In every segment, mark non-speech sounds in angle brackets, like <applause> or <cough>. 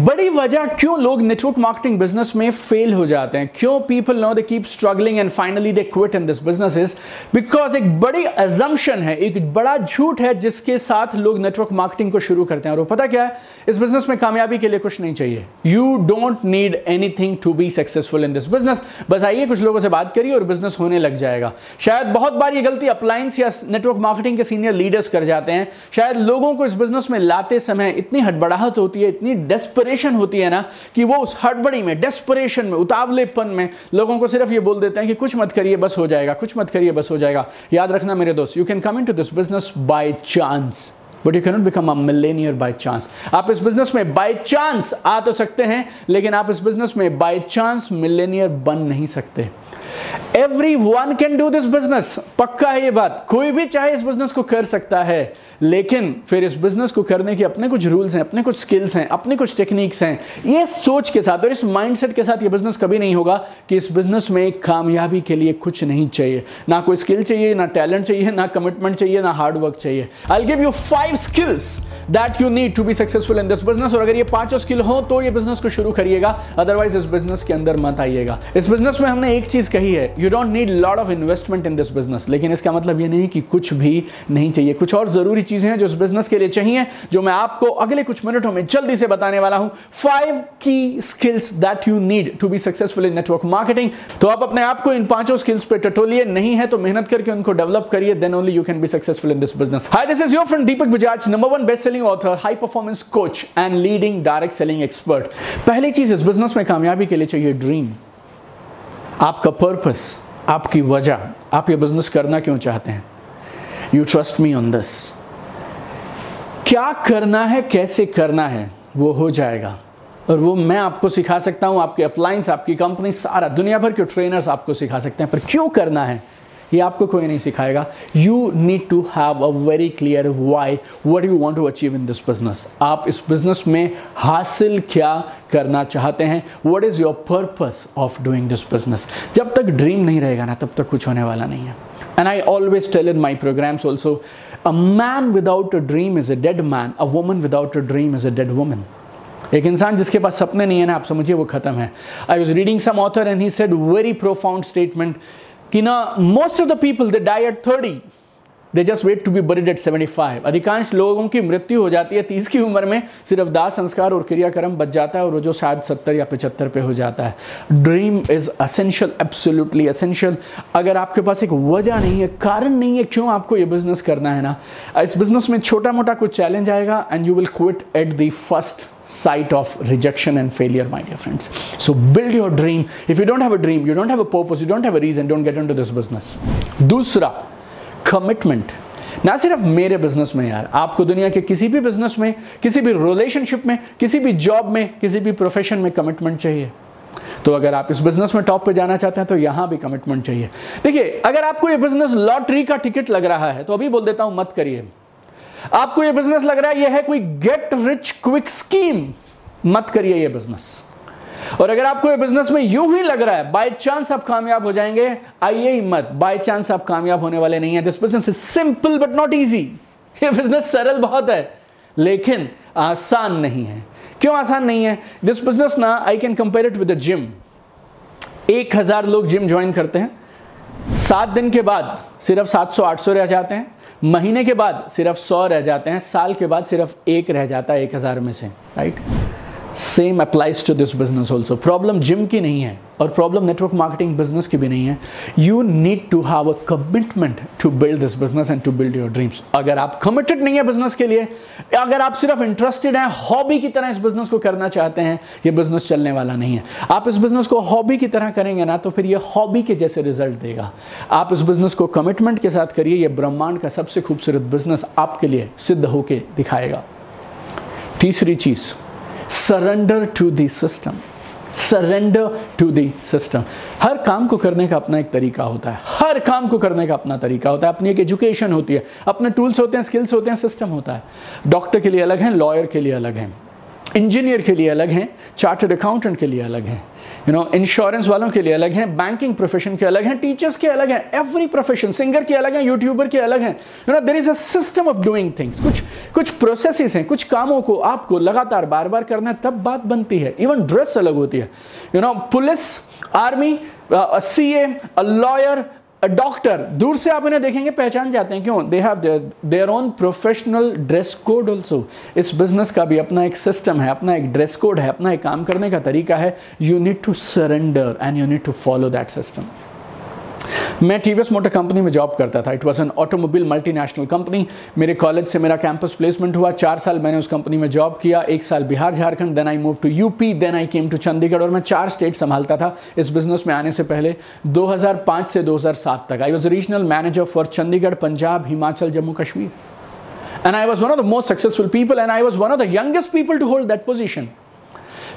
बड़ी वजह क्यों लोग नेटवर्क मार्केटिंग बिज़नेस में फेल हो जाते हैं? क्यों people know they keep struggling and finally they quit in this business is because एक बड़ी एजम्पन है, एक बड़ा झूठ है जिसके साथ लोग नेटवर्क मार्केटिंग को शुरू करते हैं। और वो पता क्या है? इस बिज़नेस में कामयाबी के लिए कुछ नहीं चाहिए। You don't need anything to be successful in this business बस आइए, कुछ लोगों से बात करिए और बिज़नेस होने लग जाएगा। शायद बहुत बार ये गलती अप्लायंस या नेटवर्क मार्केटिंग के सीनियर लीडर्स कर जाते हैं। शायद लोगों को इस बिज़नेस में लाते समय इतनी हड़बड़ाहट होती है, इतनी डेस्परेशन होती है ना, कि वो उस हड़बड़ी में डेस्परेशन में, उतावलेपन में लोगों को सिर्फ़ ये बोल देते हैं कि कुछ मत करिए, बस हो जाएगा, कुछ मत करिए, बस हो जाएगा। याद रखना मेरे दोस्त you can come into this business by chance but you cannot become a millionaire by chance आप इस बिज़नेस में बाय चांस आ तो सकते हैं, लेकिन आप इस बिज़नेस में बाय चांस मिलेनियर बन नहीं सकते। Everyone can do this business पक्का है ये बात। कोई भी चाहे इस बिज़नेस को कर सकता है। लेकिन फिर इस बिज़नेस को करने के अपने कुछ रूल्स हैं, अपने कुछ स्किल्स हैं, अपने कुछ टेक्निक्स हैं, ये सोच के साथ और इस माइंडसेट के साथ ये बिज़नेस कभी नहीं होगा कि इस बिज़नेस में कामयाबी के लिए कुछ नहीं चाहिए। ना कोई स्किल चाहिए, ना टैलेंट चाहिए, ना कमिटमेंट चाहिए, ना हार्डवर्क चाहिए। I give you five skills that you need to be successful in this business और अगर ये पाँचों स्किल हो तो ये बिज़नेस को शुरू करिएगा अदरवाइज़ इस बिज़नेस के अंदर मत आइएगा। इस बिज़नेस में हमने एक चीज़ कही है you don't need lot of investment in this business लेकिन इसका मतलब ये नहीं कि कुछ भी नहीं चाहिए, कुछ और ज़रूरी चीज़ें हैं जो इस बिज़नेस के लिए चाहिए, जो मैं आपको अगले कुछ मिनटों में जल्दी से बताने वाला हूँ। फाइव की skills that you need to be successful in network marketing तो आप अपने आप को इन पाँचों स्किल्स पे टटोलिए, नहीं है तो मेहनत करके उनको डेवलप करिए then only you can be successful in this business hi this is your friend Deepak Bajaj number one best selling author high performance coach and leading direct selling expert पहली चीज़ इस बिज़नेस में कामयाबी के लिए चाहिए dream आपका purpose आपकी वजह, आप ये बिज़नेस करना क्यों चाहते हैं? You trust me on this क्या करना है, कैसे करना है, वो हो जाएगा। और वो मैं आपको सिखा सकता हूँ, आपके अप्लाइंस आपकी कंपनी सारा दुनिया भर के ट्रेनर्स आपको सिखा सकते हैं। पर क्यों करना है, ये आपको कोई नहीं सिखाएगा। You need to have a very clear why what you want to achieve in this business आप इस बिज़नेस में हासिल क्या करना चाहते हैं what is your purpose of doing this business जब तक ड्रीम नहीं रहेगा ना, तब तक कुछ होने वाला नहीं है। And I always tell in my programs also a man without a dream is a dead man a woman without a dream is a dead woman एक इंसान जिसके पास सपने नहीं है ना, आप समझिए, वो खत्म है। I was reading some author and he said very profound statement कि ना most of the people they die at thirty they just wait to be buried at seventy five अधिकांश लोगों की मृत्यु हो जाती है तीस की उम्र में सिर्फ़ दाह संस्कार और क्रियाक्रम बच जाता है और वो जो शायद सत्तर या पचहत्तर पे हो जाता है dream is essential absolutely essential अगर आपके पास एक वजह नहीं है कारण नहीं है क्यों आपको ये बिज़नेस करना है ना इस बिज़नेस में छोटा मोटा कुछ चैलेंज आएगा and you will quit at the first sight of rejection and failure, my dear friends. So build your dream. If you don't have a dream, you don't have a purpose, you don't have a reason, don't get into this business. दूसरा commitment ना सिर्फ़ मेरे business में यार, आपको दुनिया के किसी भी बिज़नेस में, किसी भी रिलेशनशिप में, किसी भी जॉब में, किसी भी प्रोफेशन में कमिटमेंट चाहिए। तो अगर आप इस बिज़नेस में टॉप पे जाना चाहते हैं तो यहाँ भी कमिटमेंट चाहिए। देखिए, अगर आपको ये बिज़नेस लॉटरी का टिकट लग रहा है तो अभी बोल देता हूँ, मत करिए। आपको ये बिज़नेस लग रहा है ये है कोई गेट रिच क्विक स्कीम मत करिए ये बिज़नेस और अगर आपको ये बिज़नेस में यूँ ही लग रहा है बाय चांस आप कामयाब हो जाएँगे, आइए ही मत। बाय चांस आप कामयाब होने वाले नहीं है। This business is simple but not easy ये बिज़नेस सरल बहुत है, लेकिन आसान नहीं है। क्यों आसान नहीं है? दिस बिज़नेस ना I can compare it with gym एक हज़ार लोग जिम ज्वाइन करते हैं। सात दिन के बाद सिर्फ़ सात सौ, आठ सौ रह जाते हैं। महीने के बाद सिर्फ़ सौ रह जाते हैं। साल के बाद सिर्फ़ एक रह जाता है एक हज़ार में से right same applies to this business also problem gym की नहीं है और प्रॉब्लम नेटवर्क मार्केटिंग बिज़नेस की भी नहीं है. You need to have a commitment to build this business and to build your dreams अगर आप कमिटेड नहीं है बिज़नेस के लिए, अगर आप सिर्फ़ इंटरेस्टेड हैं हॉबी की तरह इस बिज़नेस को करना चाहते हैं, ये बिज़नेस चलने वाला नहीं है. आप इस बिज़नेस को हॉबी की तरह करेंगे ना तो फिर ये हॉबी के जैसे रिज़ल्ट देगा. आप इस बिज़नेस को कमिटमेंट के साथ करिए, ये ब्रह्मांड का सबसे खूबसूरत बिज़नेस आपके लिए सिद्ध होके दिखाएगा. तीसरी चीज़ surrender to the system surrender to the system हर काम को करने का अपना एक तरीका होता है। हर काम को करने का अपना तरीका होता है। अपनी एक एजुकेशन होती है। अपने टूल्स होते हैं स्किल्स होते हैं सिस्टम होता है। डॉक्टर के लिए अलग है लॉयर के लिए अलग है। इंजीनियर के लिए अलग हैं। चार्टर्ड अकाउंटेंट के लिए अलग हैं। यू नो इंश्योरेंस वालों के लिए अलग हैं बैंकिंग प्रोफेशन के अलग हैं टीचर्स के अलग हैं एवरी प्रोफेशन सिंगर के अलग हैं यूट्यूबर के अलग हैं. You know there is a system of doing things कुछ कुछ प्रोसेसेस हैं, कुछ कामों को आपको लगातार बार बार करना है, तब बात बनती है. इवन ड्रेस अलग होती है. You know police army C A lawyer doctor दूर से आप इन्हें देखेंगे, पहचान जाते हैं। क्यों? They have their own professional dress code also इस बिज़नेस का भी अपना एक सिस्टम है, अपना एक ड्रेस कोड है, अपना एक काम करने का तरीका है। You need to surrender and you need to follow that system मैं टीवीएस मोटर कंपनी में जॉब करता था. It was an automobile multinational company मेरे कॉलेज से मेरा कैंपस प्लेसमेंट हुआ. चार साल मैंने उस कंपनी में जॉब किया. एक साल Bihar, Jharkhand then I move to UP then I came to Chandigarh और मैं चार स्टेट संभालता था इस बिज़नेस में आने से पहले 2005 से 2007 तक. I was regional manager for Chandigarh, Punjab, Himachal, Jammu, Kashmir. And I was one of the most successful people and I was one of the youngest people to hold that position.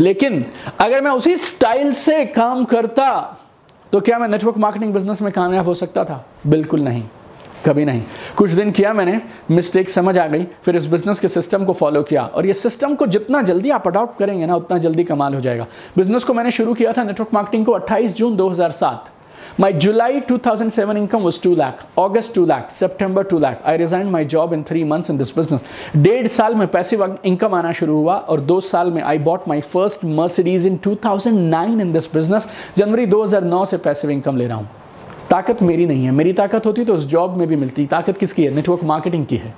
लेकिन अगर मैं उसी style से काम करता तो क्या मैं नेटवर्क मार्केटिंग बिज़नेस में कामयाब हो सकता था? बिल्कुल नहीं, कभी नहीं। कुछ दिन किया मैंने मिस्टेक समझ आ गई, फिर इस बिज़नेस के सिस्टम को फॉलो किया। और ये सिस्टम को जितना जल्दी आप अडॉप्ट करेंगे ना, उतना जल्दी कमाल हो जाएगा। बिज़नेस को मैंने शुरू किया था नेटवर्क मार्केटिंग को 28 जून 2007 My July 2007 income was 2 lakh, August 2 lakh, September 2 lakh. I resigned my job in three months in this business. डेढ़ साल में पैसिव इनकम आना शुरू हुआ और दो साल में I bought my first Mercedes in 2009 in this business जनवरी 2009 से पैसिव इनकम ले रहा हूँ ताकत मेरी नहीं है मेरी ताकत होती तो उस जॉब में भी मिलती ताकत किसकी है नेटवर्क मार्केटिंग की है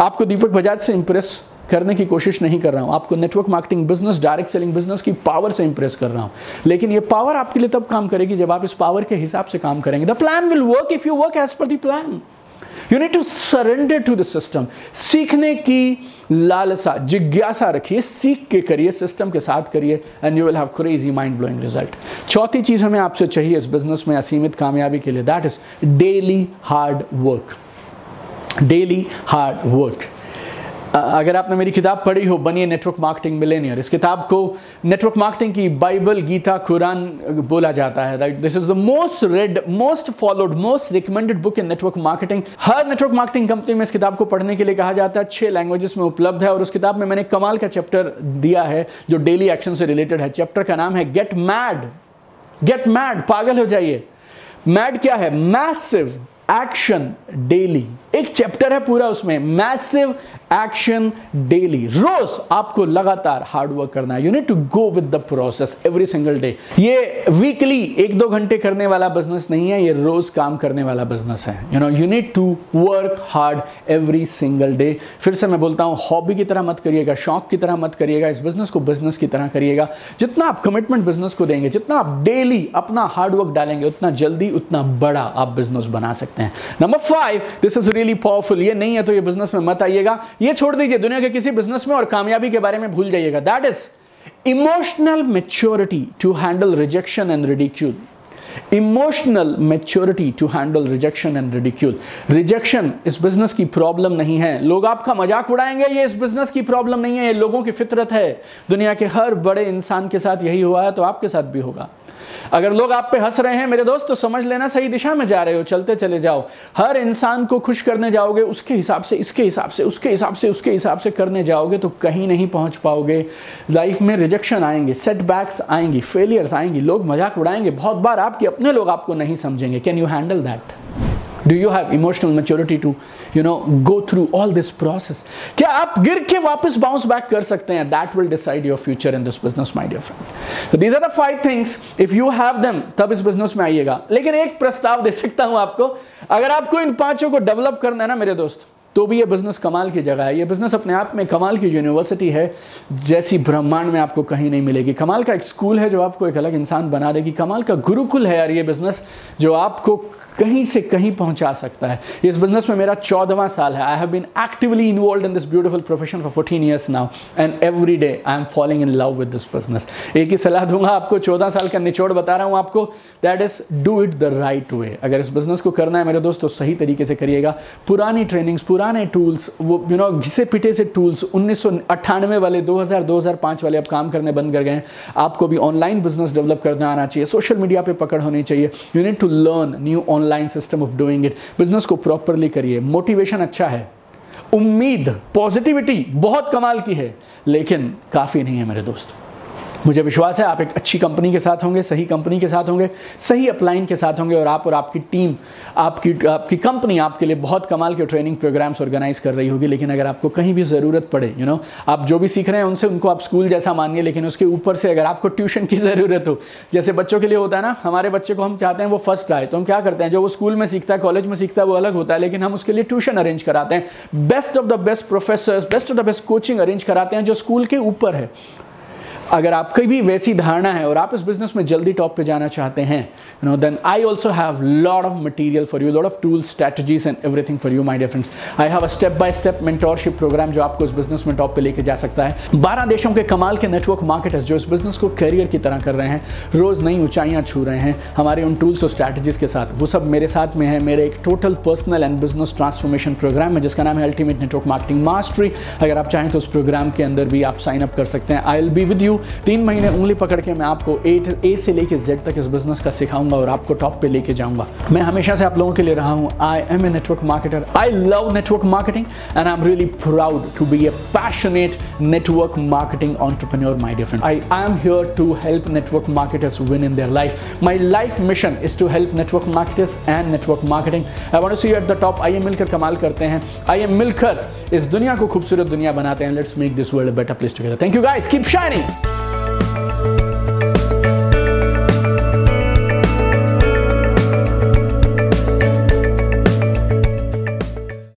आपको दीपक बजाज से इंप्रेस करने की कोशिश नहीं कर रहा हूँ। आपको network marketing business direct selling business की पावर से इंप्रेस कर रहा हूँ। लेकिन ये पावर आपके लिए तब काम करेगी जब आप इस पावर के हिसाब से काम करेंगे। The plan will work if you work as per the plan you need to surrender to the system सीखने की लालसा, जिज्ञासा रखिए, सीख के करिए सिस्टम के साथ करिए and you will have crazy mind blowing result चौथी चीज़ हमें आपसे चाहिए इस बिज़नेस में असीमित कामयाबी के लिए। That is daily hard work daily hard work अगर आपने मेरी किताब पढ़ी हो बनिए नेटवर्क मार्केटिंग मिलेनियर इस किताब को नेटवर्क मार्केटिंग की बाइबल गीता कुरान बोला जाता है right this is the most read most followed most recommended book in network marketing her network marketing company में इस किताब को पढ़ने के लिए कहा जाता है, छह लैंग्वेजेस में उपलब्ध है, और उस किताब में मैंने कमाल का चैप्टर दिया है, जो डेली एक्शन से रिलेटेड है। चैप्टर का नाम है गेट मैड गेट मैड पागल हो जाइए। मैड क्या है? मैसिव एक्शन डेली एक चैप्टर है पूरा उसमें मैसिव एक्शन डेली रोज आपको लगातार हार्ड वर्क करना है. You need to go with the process every single day ये वीकली एक दो घंटे करने वाला बिज़नेस नहीं है, ये रोज काम करने वाला बिज़नेस है. You know you need to work hard every single day फिर से मैं बोलता हूँ हॉबी की तरह मत करिएगा, शौक की तरह मत करिएगा, इस बिज़नेस को बिज़नेस की तरह करिएगा. जितना आप कमिटमेंट बिज़नेस को देंगे, जितना आप डेली अपना हार्डवर्क डालेंगे, उतना जल्दी, उतना बड़ा आप बिज़नेस बना सकते हैं. Number five this is really powerful ये नहीं है तो ये बिज़नेस में मत आइएगा। ये छोड़ दीजिए, दुनिया के किसी बिज़नेस में और कामयाबी के बारे में भूल जाइएगा। That is emotional maturity to handle rejection and ridicule emotional maturity to handle rejection and ridicule rejection इस बिज़नेस की प्रॉब्लम नहीं है। लोग आपका मज़ाक उड़ाएँगे, ये इस बिज़नेस की प्रॉब्लम नहीं है। ये लोगों की फितरत है। दुनिया के हर बड़े इंसान के साथ यही हुआ है तो आपके साथ भी होगा। अगर लोग आप पे हंस रहे हैं, मेरे दोस्त तो समझ लेना सही दिशा में जा रहे हो, चलते चले जाओ। हर इंसान को खुश करने जाओगे, उसके हिसाब से, इसके हिसाब से, उसके हिसाब से, उसके हिसाब से करने जाओगे तो कहीं नहीं पहुँच पाओगे। लाइफ में रिजेक्शन आएँगे सेटबैक्स आएँगी फेलियर्स आएँगी, लोग मज़ाक उड़ाएँगे। बहुत बार आपके, अपने लोग आपको नहीं समझेंगे। Can you handle that do you have emotional maturity to you know go through all this process क्या आप गिर के वापस बाउंस बैक कर सकते हैं? That will decide your future in this business my dear friend तो these are the five things if you have them तब इस बिज़नेस में आइएगा। लेकिन एक प्रस्ताव दे सकता हूँ आपको। अगर आपको इन पाँचों को डेवलप करना है ना, मेरे दोस्त तो भी ये बिज़नेस कमाल की जगह है। ये बिज़नेस अपने आप में कमाल की यूनिवर्सिटी है, जैसी ब्रह्मांड में आपको कहीं नहीं मिलेगी। कमाल का एक स्कूल है जो आपको एक अलग इंसान बना देगी। कमाल का गुरुकुल है यार ये बिज़नेस जो आपको कहीं से कहीं पहुँचा सकता है। इस बिज़नेस में मेरा चौदहवा साल है। I have been actively involve in this beautiful profession for fourteen years now and every day I am following in love with this business एक ही सलाह दूँगा आपको चौदह साल का निचोड़ बता रहा हूँ आपको that is do it the right way अगर इस बिज़नेस को करना है मेरे दोस्त तो सही तरीके से करिएगा। पुरानी ट्रेनिंग्स पुराने टूल्स वो यू नो घिसे पिटे से टूल्स उन्नीस सौ अट्ठानवे वाले 2000 2005 वाले अब काम करने बंद कर गए आपको भी ऑनलाइन बिज़नेस डेवलप करना आना चाहिए। सोशल मीडिया पे पकड़ होनी चाहिए। You need to learn new online online system of doing it business को प्रॉपरली करिए. मोटिवेशन अच्छा है. उम्मीद पॉजिटिविटी बहुत कमाल की है. लेकिन काफ़ी नहीं है मेरे दोस्त. मुझे विश्वास है आप एक अच्छी कंपनी के साथ होंगे सही कंपनी के साथ होंगे सही अपलाइन के साथ होंगे और आप और आपकी टीम आपकी आपकी कंपनी आपके लिए बहुत कमाल के ट्रेनिंग प्रोग्राम्स ऑर्गेनाइज कर रही होगी। लेकिन अगर आपको कहीं भी ज़रूरत पड़े यू you नो know, आप जो भी सीख रहे हैं उनसे उनको आप स्कूल जैसा मानिए लेकिन उसके ऊपर से अगर आपको ट्यूशन की <laughs> ज़रूरत हो जैसे बच्चों के लिए होता है ना हमारे बच्चे को हम चाहते हैं वो फ़र्स्ट आए तो हम क्या करते हैं जो वो स्कूल में सीखता है कॉलेज में सीखता है वो अलग होता है लेकिन हम उसके लिए ट्यूशन अरेंज कराते हैं। Best of the best professor best of the best coaching arrange कराते हैं जो स्कूल के ऊपर है। अगर आपकी भी वैसी धारणा है और आप इस बिज़नेस में जल्दी टॉप पे जाना चाहते हैं you know then I also have lot of material for you lot of tools strategies and everything for you my dear friends I have a step by step mentorship program जो आपको इस business में top पे लेके जा सकता है। बारह देशों के कमाल के नेटवर्क मार्केटर्स जो इस बिज़नेस को करियर की तरह कर रहे हैं, रोज नई ऊंचाइयाँ छू रहे हैं, हमारे उन टूल्स और स्ट्रैटेजीज के साथ। वो सब मेरे साथ में है, मेरे एक total personal and business transformation program है, जिसका नाम है अल्टीमेट नेटवर्क मार्केटिंग मास्टरी अगर आप चाहें तो उस प्रोग्राम के अंदर भी आप साइन अप कर सकते हैं। I will be with you तीन महीने उंगली पकड़ के मैं आपको ए ए से लेके जेड तक इस बिज़नेस का सिखाऊँगा और आपको टॉप पे लेके जाऊँगा। मैं हमेशा से आप लोगों के लिए रहा हूँ। I am a network marketer I love network marketing and I am really proud to be a passionate network marketing entrepreneur, my dear friend. I am here to help network marketers win in their life. My life mission is to help network marketers and network marketing. I want to see you at the top. आइए मिलकर कमाल करते हैं। आइए मिलकर इस दुनिया को खूबसूरत दुनिया बनाते हैं। Let's make this world better place together thank you guys keep shining